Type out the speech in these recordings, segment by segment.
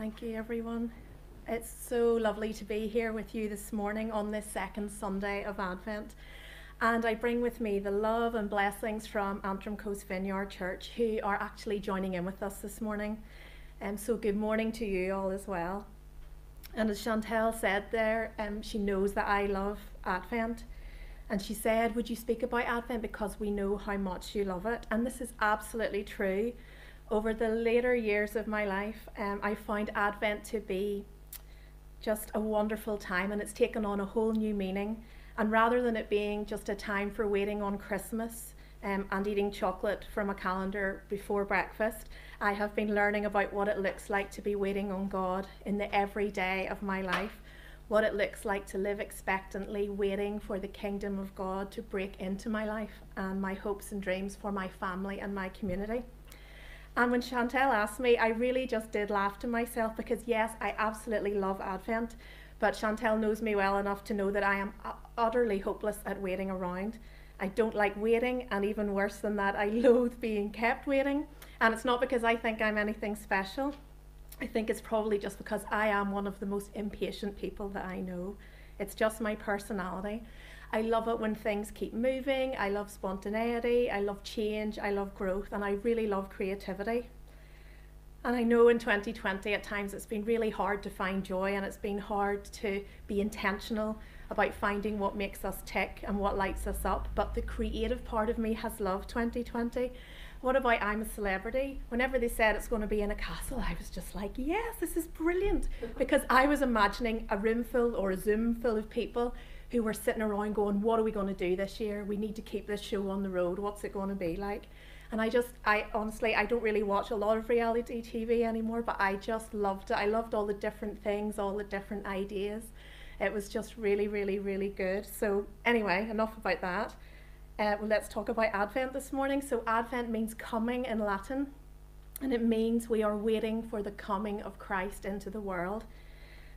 Thank you, everyone. It's so lovely to be here with you this morning on this second Sunday of Advent. And I bring with me the love and blessings from Antrim Coast Vineyard Church, who are actually joining in with us this morning. Um, so, good morning to you all as well. And as Chantel said there, um, she knows that I love Advent. And she said, Would you speak about Advent because we know how much you love it? And this is absolutely true. Over the later years of my life, um, I found Advent to be just a wonderful time and it's taken on a whole new meaning. And rather than it being just a time for waiting on Christmas um, and eating chocolate from a calendar before breakfast, I have been learning about what it looks like to be waiting on God in the everyday of my life, what it looks like to live expectantly, waiting for the kingdom of God to break into my life and my hopes and dreams for my family and my community. And when Chantel asked me, I really just did laugh to myself because, yes, I absolutely love Advent, but Chantel knows me well enough to know that I am utterly hopeless at waiting around. I don't like waiting, and even worse than that, I loathe being kept waiting. And it's not because I think I'm anything special. I think it's probably just because I am one of the most impatient people that I know. It's just my personality. I love it when things keep moving. I love spontaneity. I love change. I love growth. And I really love creativity. And I know in 2020 at times it's been really hard to find joy and it's been hard to be intentional about finding what makes us tick and what lights us up. But the creative part of me has loved 2020. What about I'm a celebrity? Whenever they said it's going to be in a castle, I was just like, yes, this is brilliant. Because I was imagining a room full or a Zoom full of people who were sitting around going, What are we going to do this year? We need to keep this show on the road. What's it going to be like? And I just, I honestly, I don't really watch a lot of reality TV anymore, but I just loved it. I loved all the different things, all the different ideas. It was just really, really, really good. So, anyway, enough about that. Uh, well, let's talk about Advent this morning. So, Advent means coming in Latin, and it means we are waiting for the coming of Christ into the world.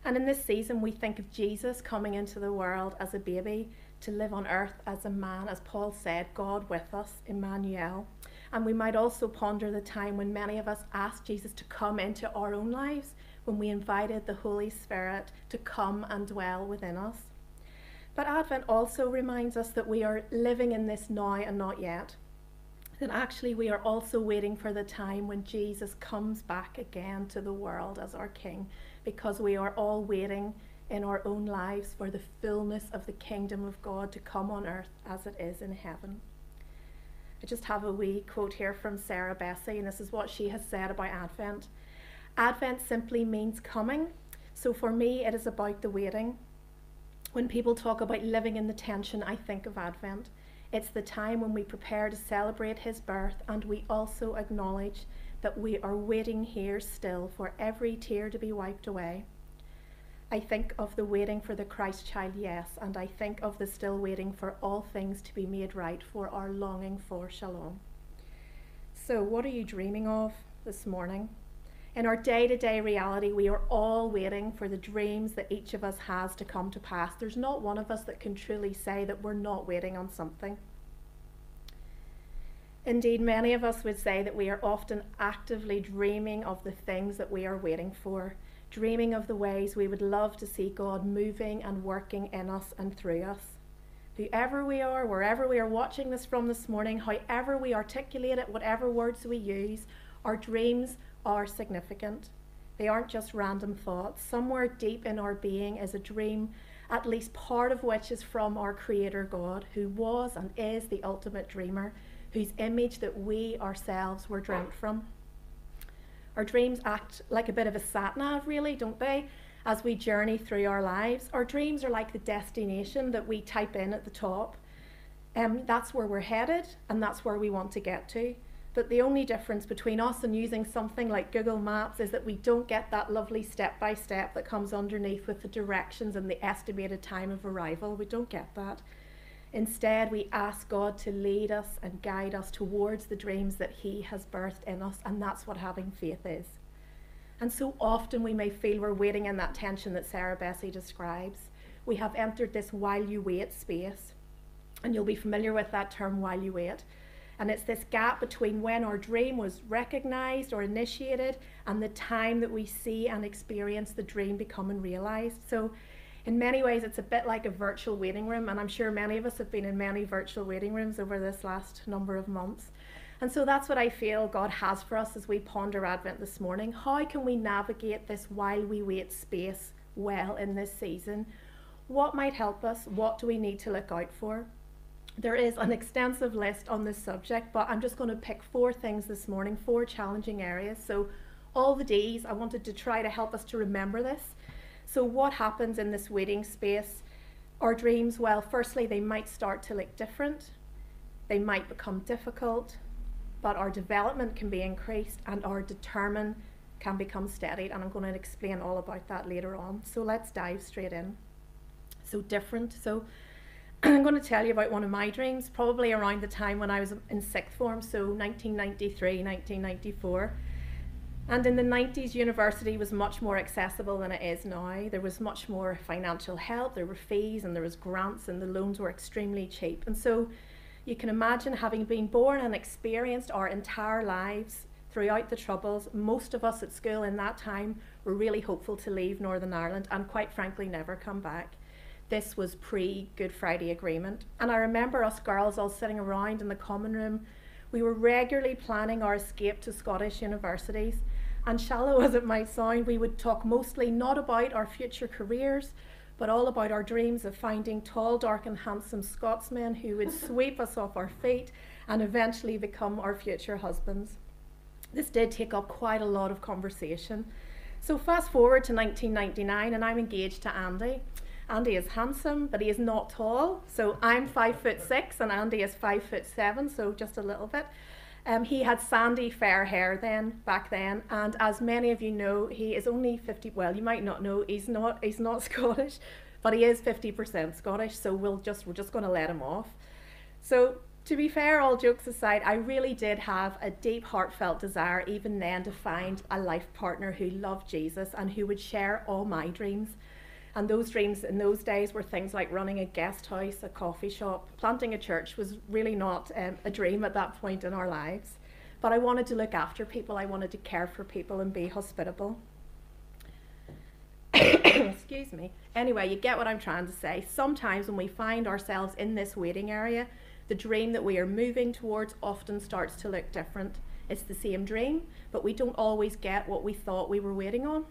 And in this season, we think of Jesus coming into the world as a baby to live on earth as a man, as Paul said, God with us, Emmanuel. And we might also ponder the time when many of us asked Jesus to come into our own lives, when we invited the Holy Spirit to come and dwell within us. But Advent also reminds us that we are living in this now and not yet. That actually we are also waiting for the time when Jesus comes back again to the world as our King because we are all waiting in our own lives for the fullness of the kingdom of God to come on earth as it is in heaven. I just have a wee quote here from Sarah Bessey, and this is what she has said about Advent. Advent simply means coming. So for me, it is about the waiting. When people talk about living in the tension, I think of Advent. It's the time when we prepare to celebrate his birth and we also acknowledge that we are waiting here still for every tear to be wiped away. I think of the waiting for the Christ child, yes, and I think of the still waiting for all things to be made right, for our longing for shalom. So, what are you dreaming of this morning? In our day to day reality, we are all waiting for the dreams that each of us has to come to pass. There's not one of us that can truly say that we're not waiting on something. Indeed, many of us would say that we are often actively dreaming of the things that we are waiting for, dreaming of the ways we would love to see God moving and working in us and through us. Whoever we are, wherever we are watching this from this morning, however we articulate it, whatever words we use, our dreams are significant. They aren't just random thoughts. Somewhere deep in our being is a dream, at least part of which is from our Creator God, who was and is the ultimate dreamer whose image that we ourselves were dreamt from. Our dreams act like a bit of a sat nav, really, don't they? As we journey through our lives, our dreams are like the destination that we type in at the top. Um, that's where we're headed, and that's where we want to get to. But the only difference between us and using something like Google Maps is that we don't get that lovely step by step that comes underneath with the directions and the estimated time of arrival. We don't get that. Instead, we ask God to lead us and guide us towards the dreams that He has birthed in us, and that's what having faith is. And so often we may feel we're waiting in that tension that Sarah Bessey describes. We have entered this while you wait space, and you'll be familiar with that term while you wait. And it's this gap between when our dream was recognized or initiated and the time that we see and experience the dream becoming realized. So, in many ways, it's a bit like a virtual waiting room, and I'm sure many of us have been in many virtual waiting rooms over this last number of months. And so that's what I feel God has for us as we ponder Advent this morning. How can we navigate this while we wait space well in this season? What might help us? What do we need to look out for? There is an extensive list on this subject, but I'm just going to pick four things this morning, four challenging areas. So, all the D's, I wanted to try to help us to remember this. So, what happens in this waiting space? Our dreams, well, firstly, they might start to look different, they might become difficult, but our development can be increased and our determine can become steadied. And I'm going to explain all about that later on. So, let's dive straight in. So, different. So, I'm going to tell you about one of my dreams, probably around the time when I was in sixth form, so 1993, 1994. And in the 90s, university was much more accessible than it is now. There was much more financial help, there were fees, and there was grants, and the loans were extremely cheap. And so you can imagine having been born and experienced our entire lives throughout the Troubles, most of us at school in that time were really hopeful to leave Northern Ireland and, quite frankly, never come back this was pre Good Friday Agreement. And I remember us girls all sitting around in the common room. We were regularly planning our escape to Scottish universities. And shallow as it might sound, we would talk mostly not about our future careers, but all about our dreams of finding tall, dark, and handsome Scotsmen who would sweep us off our feet and eventually become our future husbands. This did take up quite a lot of conversation. So, fast forward to 1999, and I'm engaged to Andy. Andy is handsome, but he is not tall. So I'm five foot six, and Andy is five foot seven, so just a little bit. Um, he had sandy fair hair then, back then, and as many of you know, he is only 50. Well, you might not know, he's not. He's not Scottish, but he is 50% Scottish. So we'll just we're just going to let him off. So to be fair, all jokes aside, I really did have a deep, heartfelt desire, even then, to find a life partner who loved Jesus and who would share all my dreams. And those dreams in those days were things like running a guest house, a coffee shop, planting a church was really not um, a dream at that point in our lives. But I wanted to look after people, I wanted to care for people and be hospitable. Excuse me. Anyway, you get what I'm trying to say. Sometimes when we find ourselves in this waiting area, the dream that we are moving towards often starts to look different. It's the same dream, but we don't always get what we thought we were waiting on.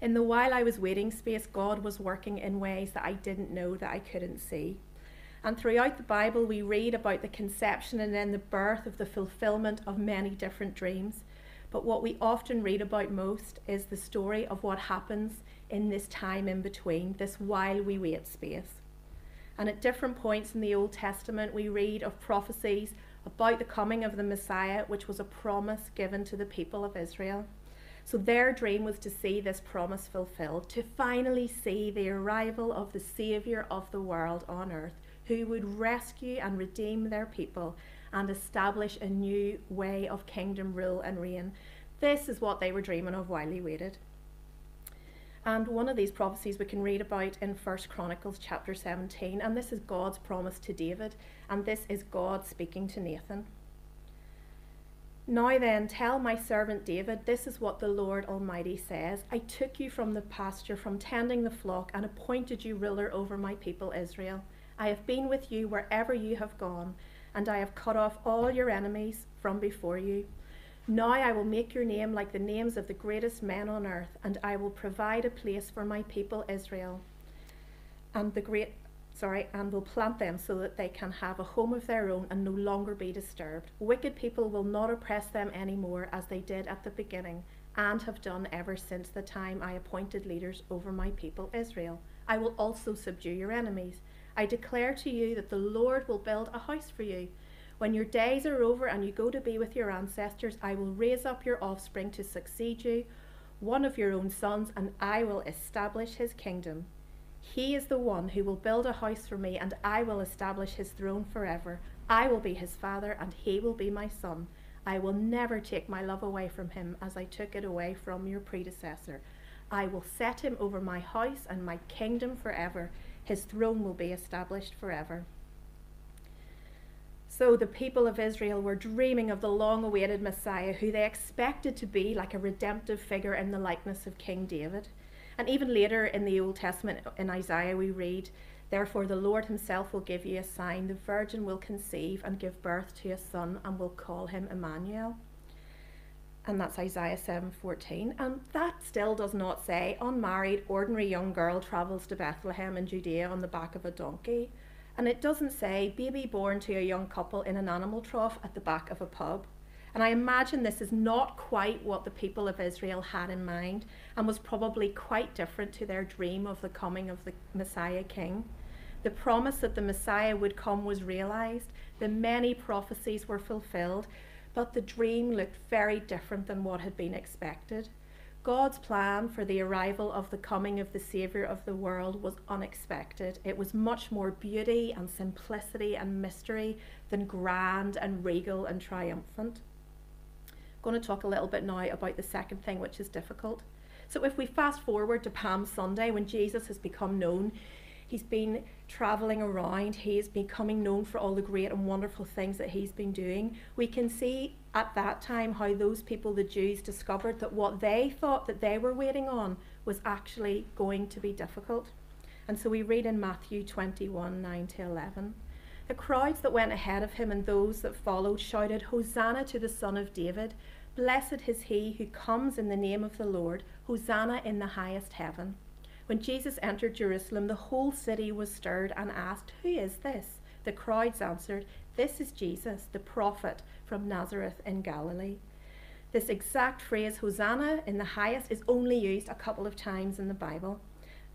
In the while I was waiting space, God was working in ways that I didn't know that I couldn't see. And throughout the Bible, we read about the conception and then the birth of the fulfillment of many different dreams. But what we often read about most is the story of what happens in this time in between, this while we wait space. And at different points in the Old Testament, we read of prophecies about the coming of the Messiah, which was a promise given to the people of Israel. So their dream was to see this promise fulfilled, to finally see the arrival of the Saviour of the world on earth, who would rescue and redeem their people and establish a new way of kingdom rule and reign. This is what they were dreaming of while they waited. And one of these prophecies we can read about in First Chronicles chapter 17, and this is God's promise to David, and this is God speaking to Nathan. Now then, tell my servant David, this is what the Lord Almighty says I took you from the pasture, from tending the flock, and appointed you ruler over my people Israel. I have been with you wherever you have gone, and I have cut off all your enemies from before you. Now I will make your name like the names of the greatest men on earth, and I will provide a place for my people Israel. And the great sorry, and will plant them so that they can have a home of their own and no longer be disturbed. Wicked people will not oppress them any more as they did at the beginning and have done ever since the time I appointed leaders over my people Israel. I will also subdue your enemies. I declare to you that the Lord will build a house for you. When your days are over and you go to be with your ancestors, I will raise up your offspring to succeed you, one of your own sons, and I will establish his kingdom. He is the one who will build a house for me, and I will establish his throne forever. I will be his father, and he will be my son. I will never take my love away from him as I took it away from your predecessor. I will set him over my house and my kingdom forever. His throne will be established forever. So the people of Israel were dreaming of the long awaited Messiah who they expected to be like a redemptive figure in the likeness of King David. And even later in the Old Testament, in Isaiah, we read, Therefore the Lord himself will give you a sign. The virgin will conceive and give birth to a son and will call him Emmanuel. And that's Isaiah 7:14. And that still does not say unmarried ordinary young girl travels to Bethlehem in Judea on the back of a donkey. And it doesn't say baby born to a young couple in an animal trough at the back of a pub. And I imagine this is not quite what the people of Israel had in mind and was probably quite different to their dream of the coming of the Messiah King. The promise that the Messiah would come was realized, the many prophecies were fulfilled, but the dream looked very different than what had been expected. God's plan for the arrival of the coming of the Saviour of the world was unexpected. It was much more beauty and simplicity and mystery than grand and regal and triumphant. Going to talk a little bit now about the second thing, which is difficult. So, if we fast forward to Palm Sunday, when Jesus has become known, He's been traveling around, he is becoming known for all the great and wonderful things that he's been doing. We can see at that time how those people, the Jews, discovered that what they thought that they were waiting on was actually going to be difficult. And so we read in Matthew 21 9 to 11. The crowds that went ahead of him and those that followed shouted, Hosanna to the Son of David! Blessed is he who comes in the name of the Lord! Hosanna in the highest heaven! When Jesus entered Jerusalem, the whole city was stirred and asked, Who is this? The crowds answered, This is Jesus, the prophet from Nazareth in Galilee. This exact phrase, Hosanna in the highest, is only used a couple of times in the Bible.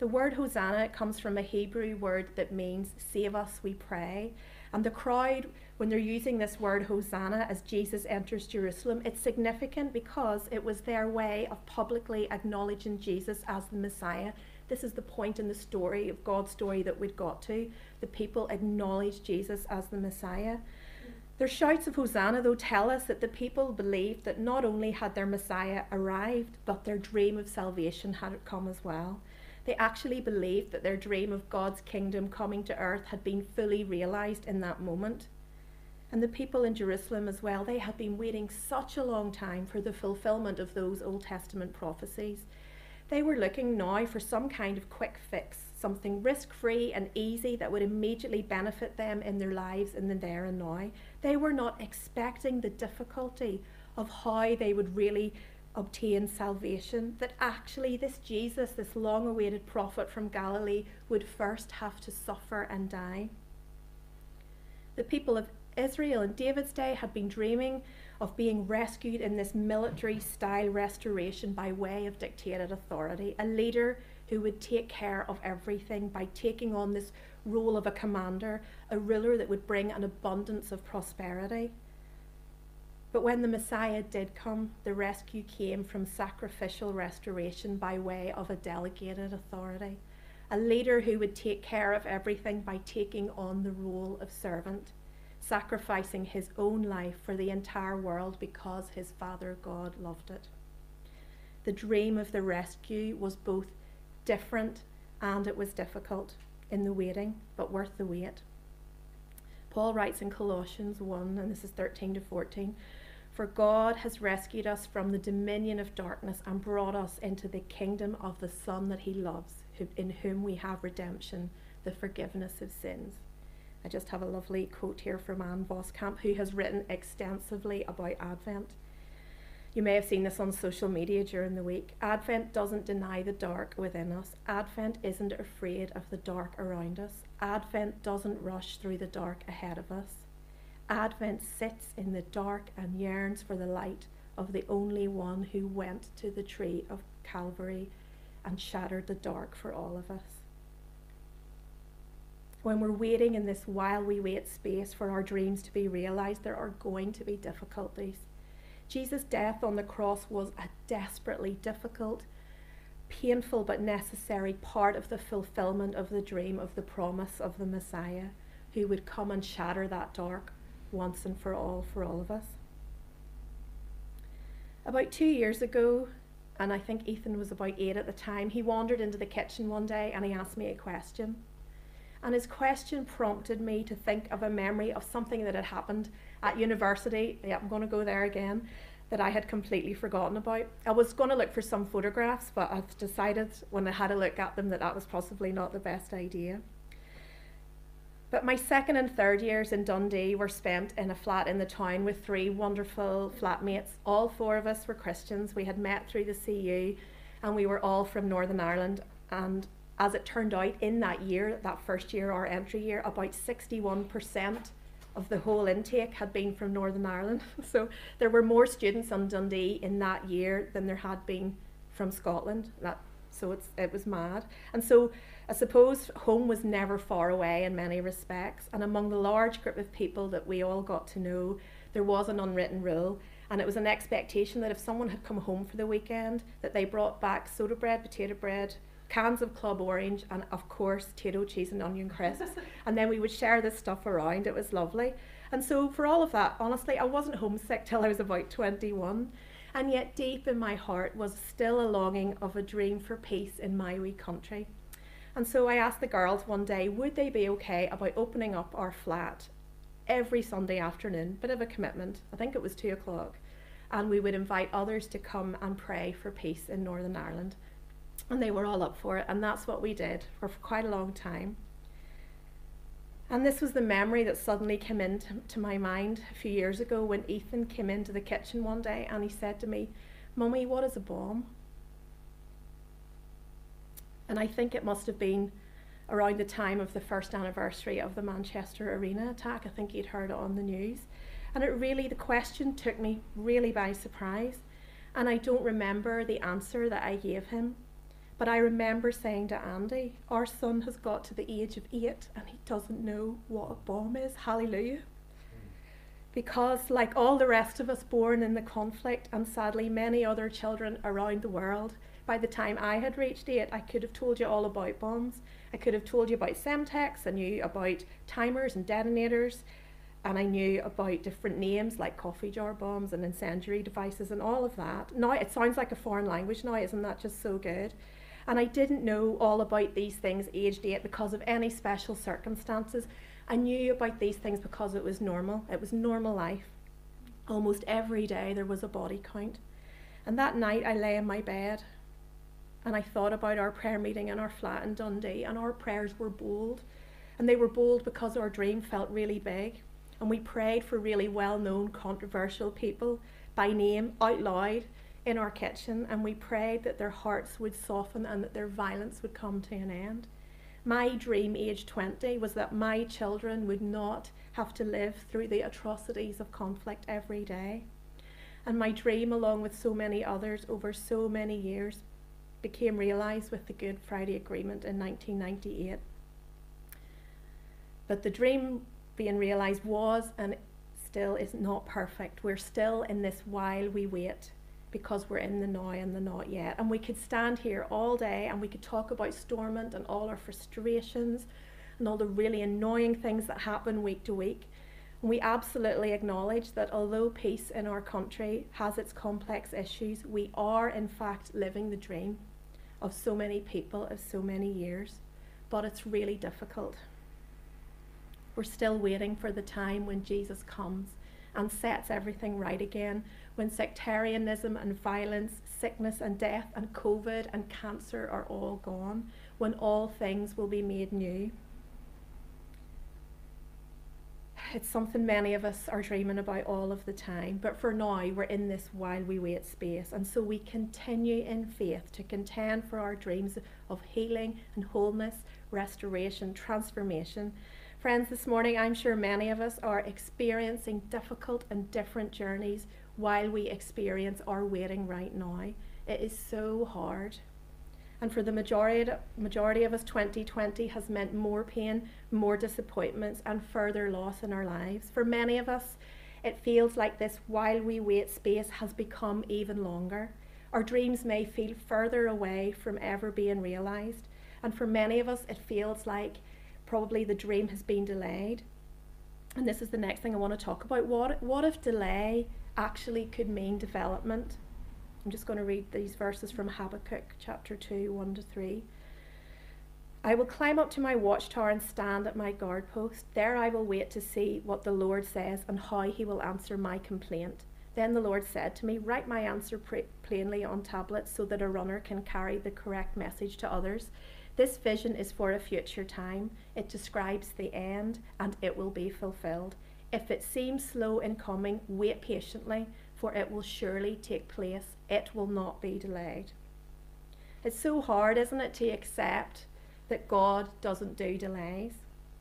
The word Hosanna comes from a Hebrew word that means save us, we pray. And the crowd, when they're using this word Hosanna as Jesus enters Jerusalem, it's significant because it was their way of publicly acknowledging Jesus as the Messiah this is the point in the story of God's story that we'd got to. The people acknowledge Jesus as the Messiah. Their shouts of Hosanna, though, tell us that the people believed that not only had their Messiah arrived, but their dream of salvation had come as well. They actually believed that their dream of God's kingdom coming to earth had been fully realized in that moment. And the people in Jerusalem as well, they had been waiting such a long time for the fulfillment of those Old Testament prophecies. They were looking now for some kind of quick fix, something risk free and easy that would immediately benefit them in their lives in the there and now. They were not expecting the difficulty of how they would really obtain salvation, that actually this Jesus, this long awaited prophet from Galilee, would first have to suffer and die. The people of Israel in David's day had been dreaming of being rescued in this military style restoration by way of dictated authority, a leader who would take care of everything by taking on this role of a commander, a ruler that would bring an abundance of prosperity. But when the Messiah did come, the rescue came from sacrificial restoration by way of a delegated authority, a leader who would take care of everything by taking on the role of servant sacrificing his own life for the entire world because his Father God loved it. The dream of the rescue was both different and it was difficult in the waiting, but worth the wait. Paul writes in Colossians 1, and this is 13 to 14 For God has rescued us from the dominion of darkness and brought us into the kingdom of the Son that he loves, in whom we have redemption, the forgiveness of sins. I just have a lovely quote here from Ann Voskamp, who has written extensively about Advent. You may have seen this on social media during the week. Advent doesn't deny the dark within us. Advent isn't afraid of the dark around us. Advent doesn't rush through the dark ahead of us. Advent sits in the dark and yearns for the light of the only one who went to the tree of Calvary and shattered the dark for all of us when we're waiting in this while we wait space for our dreams to be realized, there are going to be difficulties. Jesus' death on the cross was a desperately difficult, painful, but necessary part of the fulfillment of the dream of the promise of the Messiah who would come and shatter that dark once and for all for all of us. About two years ago, and I think Ethan was about eight at the time, he wandered into the kitchen one day and he asked me a question. And his question prompted me to think of a memory of something that had happened at university. Yeah, I'm going to go there again that I had completely forgotten about. I was going to look for some photographs, but I've decided when I had a look at them that that was possibly not the best idea. But my second and third years in Dundee were spent in a flat in the town with three wonderful flatmates. All four of us were Christians. We had met through the CU and we were all from Northern Ireland. And as it turned out, in that year, that first year, our entry year, about 61% of the whole intake had been from Northern Ireland. So there were more students in Dundee in that year than there had been from Scotland. That, so it's, it was mad. And so I suppose home was never far away in many respects. And among the large group of people that we all got to know, there was an unwritten rule. And it was an expectation that if someone had come home for the weekend, that they brought back soda bread, potato bread, cans of Club Orange, and of course, Tayto cheese and onion crisps. and then we would share this stuff around. It was lovely. And so, for all of that, honestly, I wasn't homesick till I was about 21. And yet, deep in my heart was still a longing of a dream for peace in my wee country. And so I asked the girls one day, would they be okay about opening up our flat every Sunday afternoon? Bit of a commitment. I think it was two o'clock. And we would invite others to come and pray for peace in Northern Ireland and they were all up for it, and that's what we did for, quite a long time. And this was the memory that suddenly came into my mind a few years ago when Ethan came into the kitchen one day and he said to me, Mummy, what is a bomb? And I think it must have been around the time of the first anniversary of the Manchester Arena attack. I think he'd heard it on the news. And it really, the question took me really by surprise. And I don't remember the answer that I gave him. But I remember saying to Andy, our son has got to the age of eight and he doesn't know what a bomb is. Hallelujah. Because, like all the rest of us born in the conflict, and sadly many other children around the world, by the time I had reached eight, I could have told you all about bombs. I could have told you about Semtex, I knew about timers and detonators, and I knew about different names like coffee jar bombs and incendiary devices and all of that. Now it sounds like a foreign language now, isn't that just so good? And I didn't know all about these things aged eight because of any special circumstances. I knew about these things because it was normal. It was normal life. Almost every day there was a body count. And that night I lay in my bed and I thought about our prayer meeting in our flat in Dundee, and our prayers were bold. And they were bold because our dream felt really big. And we prayed for really well known, controversial people by name out loud in our kitchen and we prayed that their hearts would soften and that their violence would come to an end. My dream, age 20, was that my children would not have to live through the atrocities of conflict every day. And my dream, along with so many others over so many years, became realised with the Good Friday Agreement in 1998. But the dream being realised was and still is not perfect. We're still in this while we wait because we're in the now and the not yet. And we could stand here all day and we could talk about Stormont and all our frustrations and all the really annoying things that happen week to week. We absolutely acknowledge that although peace in our country has its complex issues, we are in fact living the dream of so many people of so many years. But it's really difficult. We're still waiting for the time when Jesus comes and sets everything right again when sectarianism and violence, sickness and death, and COVID and cancer are all gone, when all things will be made new. It's something many of us are dreaming about all of the time, but for now we're in this while we wait space, and so we continue in faith to contend for our dreams of healing and wholeness, restoration, transformation, Friends, this morning I'm sure many of us are experiencing difficult and different journeys while we experience our waiting right now. It is so hard. And for the majority, majority of us, 2020 has meant more pain, more disappointments, and further loss in our lives. For many of us, it feels like this while we wait space has become even longer. Our dreams may feel further away from ever being realised. And for many of us, it feels like probably the dream has been delayed. And this is the next thing I want to talk about. What, what if delay actually could mean development? I'm just going to read these verses from Habakkuk chapter 2, 1 to 3. I will climb up to my watchtower and stand at my guard post. There I will wait to see what the Lord says and how he will answer my complaint. Then the Lord said to me, Write my answer plainly on tablets so that a runner can carry the correct message to others. This vision is for a future time. It describes the end and it will be fulfilled. If it seems slow in coming, wait patiently, for it will surely take place. It will not be delayed. It's so hard, isn't it, to accept that God doesn't do delays?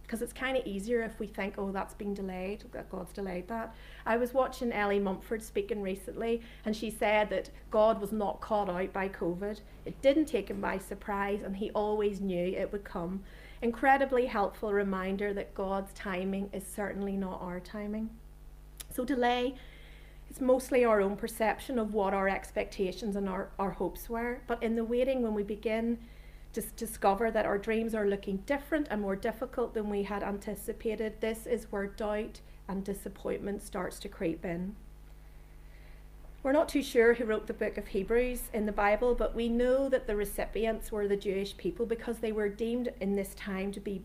Because it's kind of easier if we think, oh, that's been delayed, that God's delayed that. I was watching Ellie Mumford speaking recently, and she said that God was not caught out by COVID. It didn't take him by surprise, and he always knew it would come incredibly helpful reminder that God's timing is certainly not our timing. So, delay is mostly our own perception of what our expectations and our, our hopes were. But in the waiting, when we begin to discover that our dreams are looking different and more difficult than we had anticipated, this is where doubt and disappointment starts to creep in. We're not too sure who wrote the book of Hebrews in the Bible, but we know that the recipients were the Jewish people because they were deemed in this time to be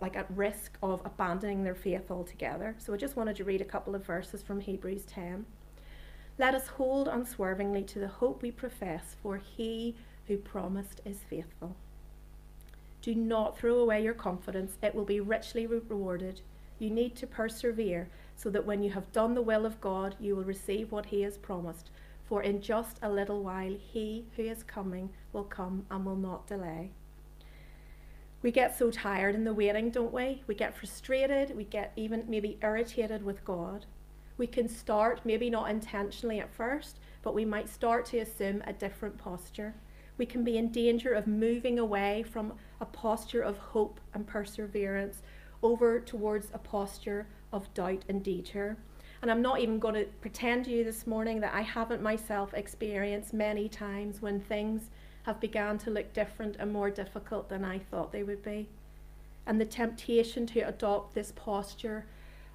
like at risk of abandoning their faith altogether. So I just wanted to read a couple of verses from Hebrews 10. Let us hold unswervingly to the hope we profess, for he who promised is faithful. Do not throw away your confidence, it will be richly rewarded. You need to persevere so that when you have done the will of God, you will receive what He has promised. For in just a little while, He who is coming will come and will not delay. We get so tired in the waiting, don't we? We get frustrated, we get even maybe irritated with God. We can start, maybe not intentionally at first, but we might start to assume a different posture. We can be in danger of moving away from a posture of hope and perseverance over towards a posture of doubt and detour. And I'm not even going to pretend to you this morning that I haven't myself experienced many times when things have begun to look different and more difficult than I thought they would be. And the temptation to adopt this posture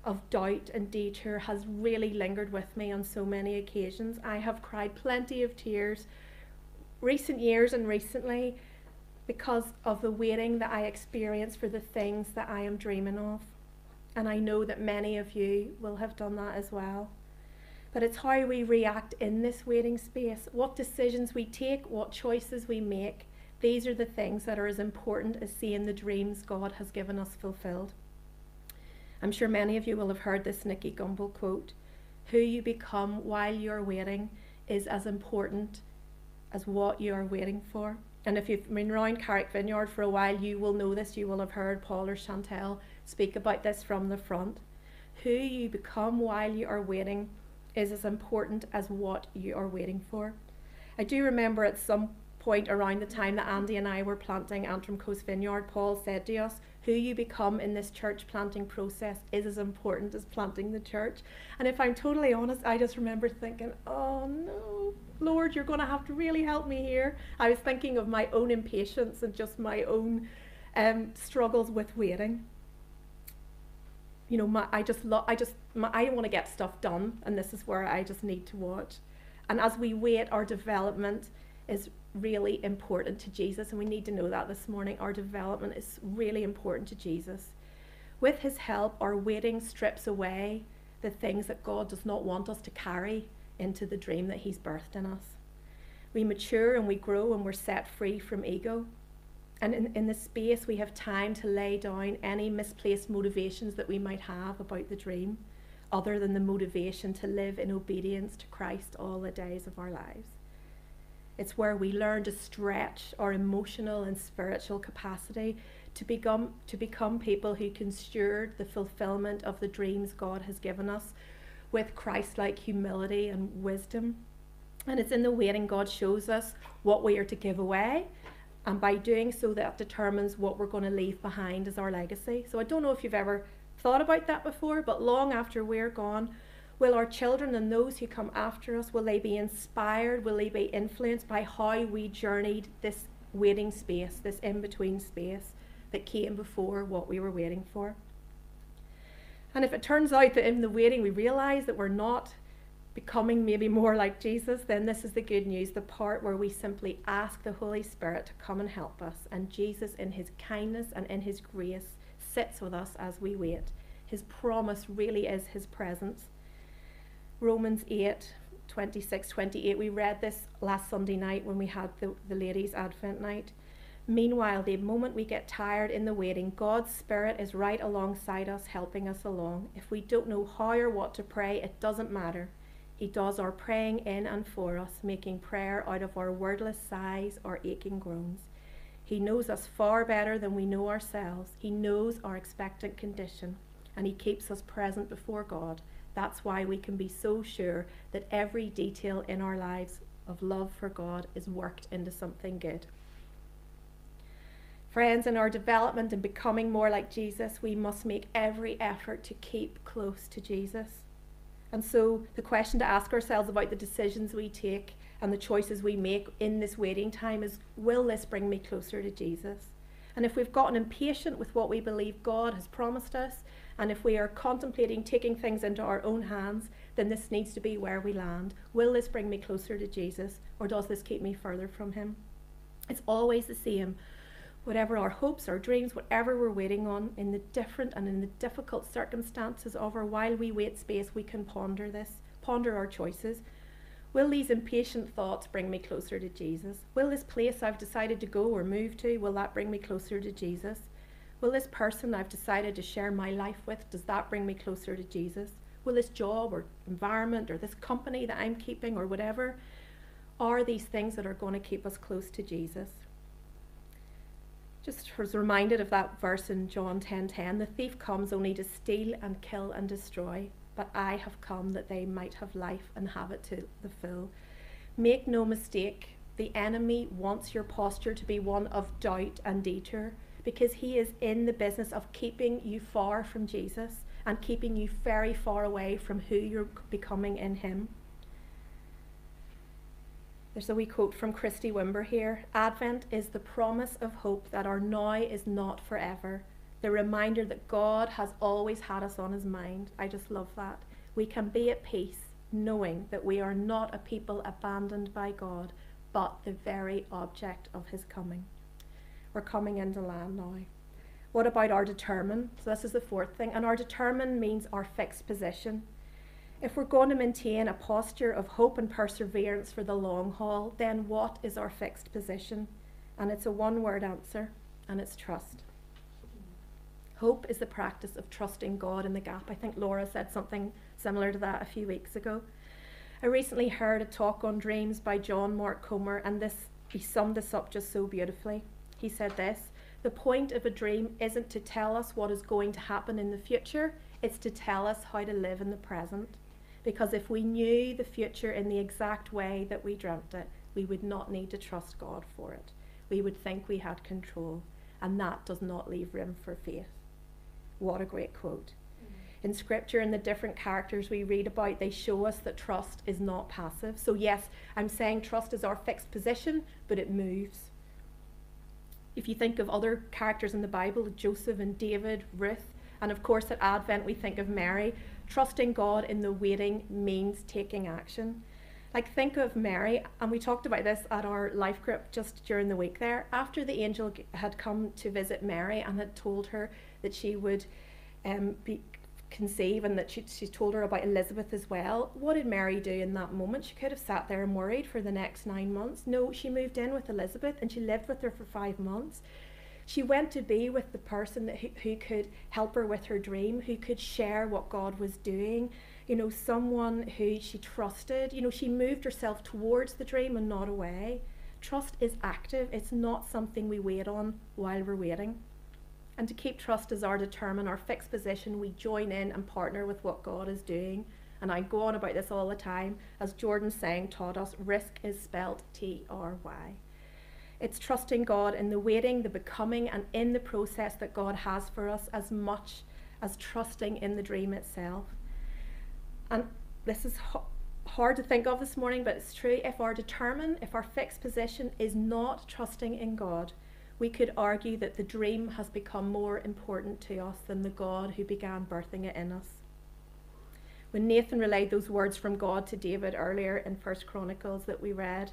of doubt and detour has really lingered with me on so many occasions. I have cried plenty of tears recent years and recently because of the waiting that I experience for the things that I am dreaming of. And I know that many of you will have done that as well. But it's how we react in this waiting space, what decisions we take, what choices we make. These are the things that are as important as seeing the dreams God has given us fulfilled. I'm sure many of you will have heard this Nicky Gumbel quote Who you become while you're waiting is as important as what you are waiting for. And if you've been around Carrick Vineyard for a while, you will know this. You will have heard Paul or Chantel speak about this from the front. Who you become while you are waiting is as important as what you are waiting for. I do remember at some point around the time that Andy and I were planting Antrim Coast Vineyard, Paul said to us, Who you become in this church planting process is as important as planting the church. And if I'm totally honest, I just remember thinking, Oh no, Lord, you're going to have to really help me here. I was thinking of my own impatience and just my own um, struggles with waiting. You know, my, I just love, I just, my, I want to get stuff done, and this is where I just need to watch. And as we wait, our development is really important to Jesus, and we need to know that this morning. Our development is really important to Jesus. With his help, our waiting strips away the things that God does not want us to carry into the dream that He's birthed in us. We mature and we grow and we're set free from ego. And in, in this space, we have time to lay down any misplaced motivations that we might have about the dream, other than the motivation to live in obedience to Christ all the days of our lives. It's where we learn to stretch our emotional and spiritual capacity to become, to become people who can steward the fulfillment of the dreams God has given us with Christ like humility and wisdom. And it's in the waiting God shows us what we are to give away. And by doing so, that determines what we're going to leave behind as our legacy. So I don't know if you've ever thought about that before, but long after we're gone, will our children and those who come after us, will they be inspired? Will they be influenced by how we journeyed this waiting space, this in between space that came before what we were waiting for? And if it turns out that in the waiting we realize that we're not becoming maybe more like Jesus, then this is the good news the part where we simply ask the Holy Spirit to come and help us. And Jesus, in his kindness and in his grace, sits with us as we wait. His promise really is his presence. Romans 8 26 28, we read this last Sunday night when we had the, the ladies' Advent night. Meanwhile, the moment we get tired in the waiting, God's Spirit is right alongside us, helping us along. If we don't know how or what to pray, it doesn't matter. He does our praying in and for us, making prayer out of our wordless sighs or aching groans. He knows us far better than we know ourselves. He knows our expectant condition, and He keeps us present before God. That's why we can be so sure that every detail in our lives of love for God is worked into something good. Friends, in our development and becoming more like Jesus, we must make every effort to keep close to Jesus. And so, the question to ask ourselves about the decisions we take and the choices we make in this waiting time is will this bring me closer to Jesus? And if we've gotten impatient with what we believe God has promised us, and if we are contemplating taking things into our own hands, then this needs to be where we land. Will this bring me closer to Jesus, or does this keep me further from Him? It's always the same whatever our hopes, our dreams, whatever we're waiting on, in the different and in the difficult circumstances of our while we wait space, we can ponder this, ponder our choices. Will these impatient thoughts bring me closer to Jesus? Will this place I've decided to go or move to, will that bring me closer to Jesus? Will this person I've decided to share my life with, does that bring me closer to Jesus? Will this job or environment or this company that I'm keeping or whatever, are these things that are going to keep us close to Jesus? just was reminded of that verse in John 10:10, 10, 10, the thief comes only to steal and kill and destroy, but I have come that they might have life and have it to the full. Make no mistake, the enemy wants your posture to be one of doubt and detour because he is in the business of keeping you far from Jesus and keeping you very far away from who you're becoming in him. There's a wee quote from Christy Wimber here Advent is the promise of hope that our now is not forever, the reminder that God has always had us on his mind. I just love that. We can be at peace knowing that we are not a people abandoned by God, but the very object of his coming. We're coming into land now. What about our determine? So, this is the fourth thing. And our determine means our fixed position. If we're going to maintain a posture of hope and perseverance for the long haul, then what is our fixed position? And it's a one word answer, and it's trust. Hope is the practice of trusting God in the gap. I think Laura said something similar to that a few weeks ago. I recently heard a talk on dreams by John Mark Comer, and this he summed this up just so beautifully. He said this The point of a dream isn't to tell us what is going to happen in the future, it's to tell us how to live in the present. Because if we knew the future in the exact way that we dreamt it, we would not need to trust God for it. We would think we had control, and that does not leave room for faith. What a great quote. Mm-hmm. In scripture and the different characters we read about, they show us that trust is not passive. So, yes, I'm saying trust is our fixed position, but it moves. If you think of other characters in the Bible, Joseph and David, Ruth, and of course at Advent we think of Mary, trusting God in the waiting means taking action. Like, think of Mary, and we talked about this at our life group just during the week there. After the angel had come to visit Mary and had told her that she would um, be, conceive and that she, she told her about Elizabeth as well, what did Mary do in that moment? She could have sat there and worried for the next nine months. No, she moved in with Elizabeth and she lived with her for five months. She went to be with the person that, who, who could help her with her dream, who could share what God was doing, you know, someone who she trusted. You know, she moved herself towards the dream and not away. Trust is active, it's not something we wait on while we're waiting. And to keep trust as our determine, our fixed position, we join in and partner with what God is doing. And I go on about this all the time. As Jordan Sang taught us, risk is spelt T R Y. It's trusting God in the waiting, the becoming, and in the process that God has for us as much as trusting in the dream itself. And this is hard to think of this morning, but it's true. If our determined, if our fixed position is not trusting in God, we could argue that the dream has become more important to us than the God who began birthing it in us. When Nathan relayed those words from God to David earlier in First Chronicles that we read,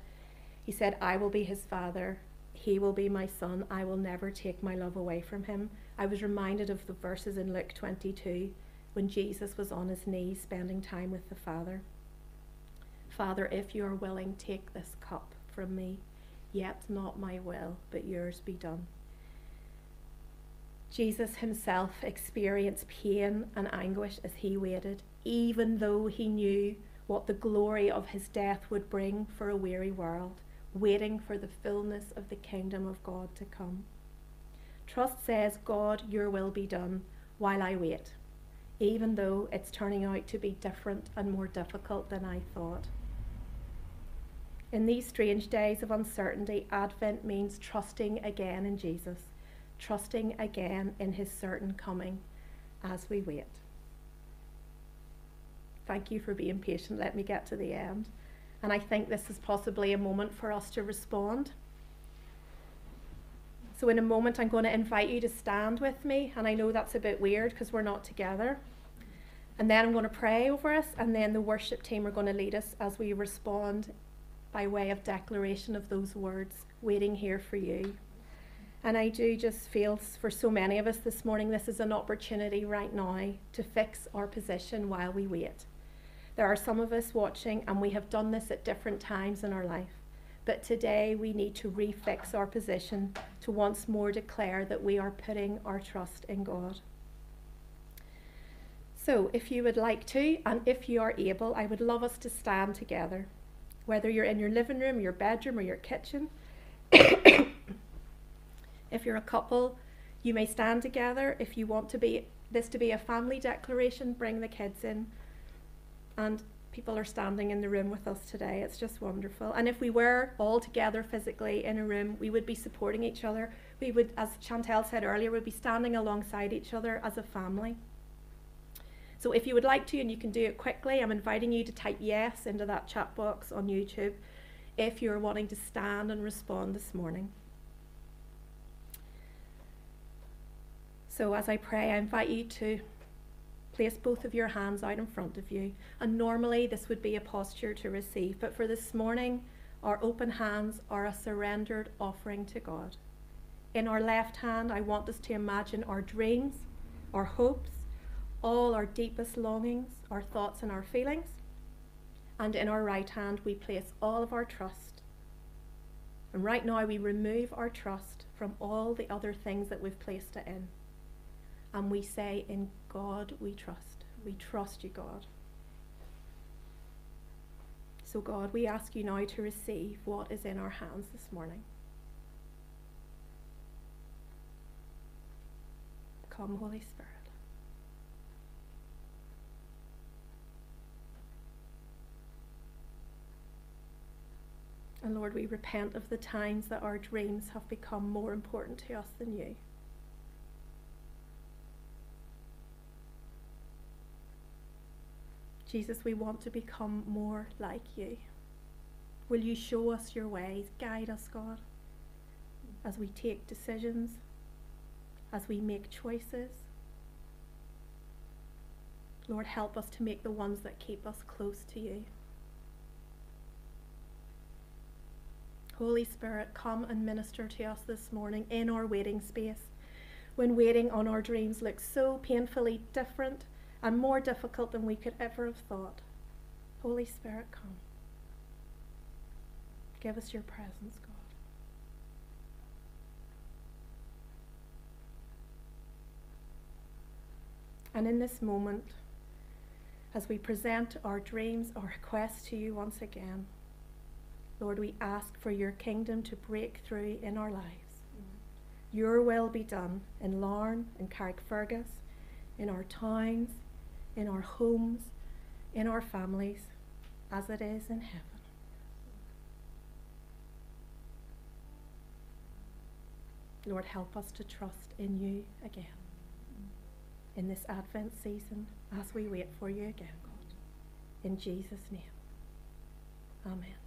he said, I will be his father, he will be my son, I will never take my love away from him. I was reminded of the verses in Luke 22 when Jesus was on his knees spending time with the Father. Father, if you are willing, take this cup from me, yet not my will, but yours be done. Jesus himself experienced pain and anguish as he waited, even though he knew what the glory of his death would bring for a weary world, waiting for the fullness of the kingdom of God to come. Trust says, God, your will be done while I wait, even though it's turning out to be different and more difficult than I thought. In these strange days of uncertainty, Advent means trusting again in Jesus, trusting again in his certain coming as we wait. Thank you for being patient. Let me get to the end. And I think this is possibly a moment for us to respond. So, in a moment, I'm going to invite you to stand with me. And I know that's a bit weird because we're not together. And then I'm going to pray over us, and then the worship team are going to lead us as we respond by way of declaration of those words, waiting here for you. And I do just feel for so many of us this morning, this is an opportunity right now to fix our position while we wait. There are some of us watching, and we have done this at different times in our life. But today we need to refix our position to once more declare that we are putting our trust in God. So, if you would like to, and if you are able, I would love us to stand together whether you're in your living room, your bedroom, or your kitchen. if you're a couple, you may stand together. If you want to be this to be a family declaration, bring the kids in. And people are standing in the room with us today. It's just wonderful. And if we were all together physically in a room, we would be supporting each other. We would, as Chantel said earlier, we'd be standing alongside each other as a family. So if you would like to, and you can do it quickly, I'm inviting you to type yes into that chat box on YouTube if you're wanting to stand and respond this morning. So as I pray, I invite you to place both of your hands out in front of you. And normally this would be a posture to receive, but for this morning, our open hands are a surrendered offering to God. In our left hand, I want us to imagine our dreams, our hopes, all our deepest longings, our thoughts, and our feelings. And in our right hand, we place all of our trust. And right now, we remove our trust from all the other things that we've placed it in. And we say, In God we trust. We trust you, God. So, God, we ask you now to receive what is in our hands this morning. Come, Holy Spirit. And Lord, we repent of the times that our dreams have become more important to us than you. Jesus, we want to become more like you. Will you show us your ways? Guide us, God, as we take decisions, as we make choices. Lord, help us to make the ones that keep us close to you. Holy Spirit, come and minister to us this morning in our waiting space. When waiting on our dreams looks so painfully different and more difficult than we could ever have thought. Holy Spirit, come. Give us your presence, God. And in this moment, as we present our dreams, our requests to you once again, Lord, we ask for your kingdom to break through in our lives. Mm-hmm. Your will be done in Larne, in Carrickfergus, in our towns, in our homes, in our families, as it is in heaven. Lord, help us to trust in you again in this Advent season as we wait for you again, God. In Jesus' name. Amen.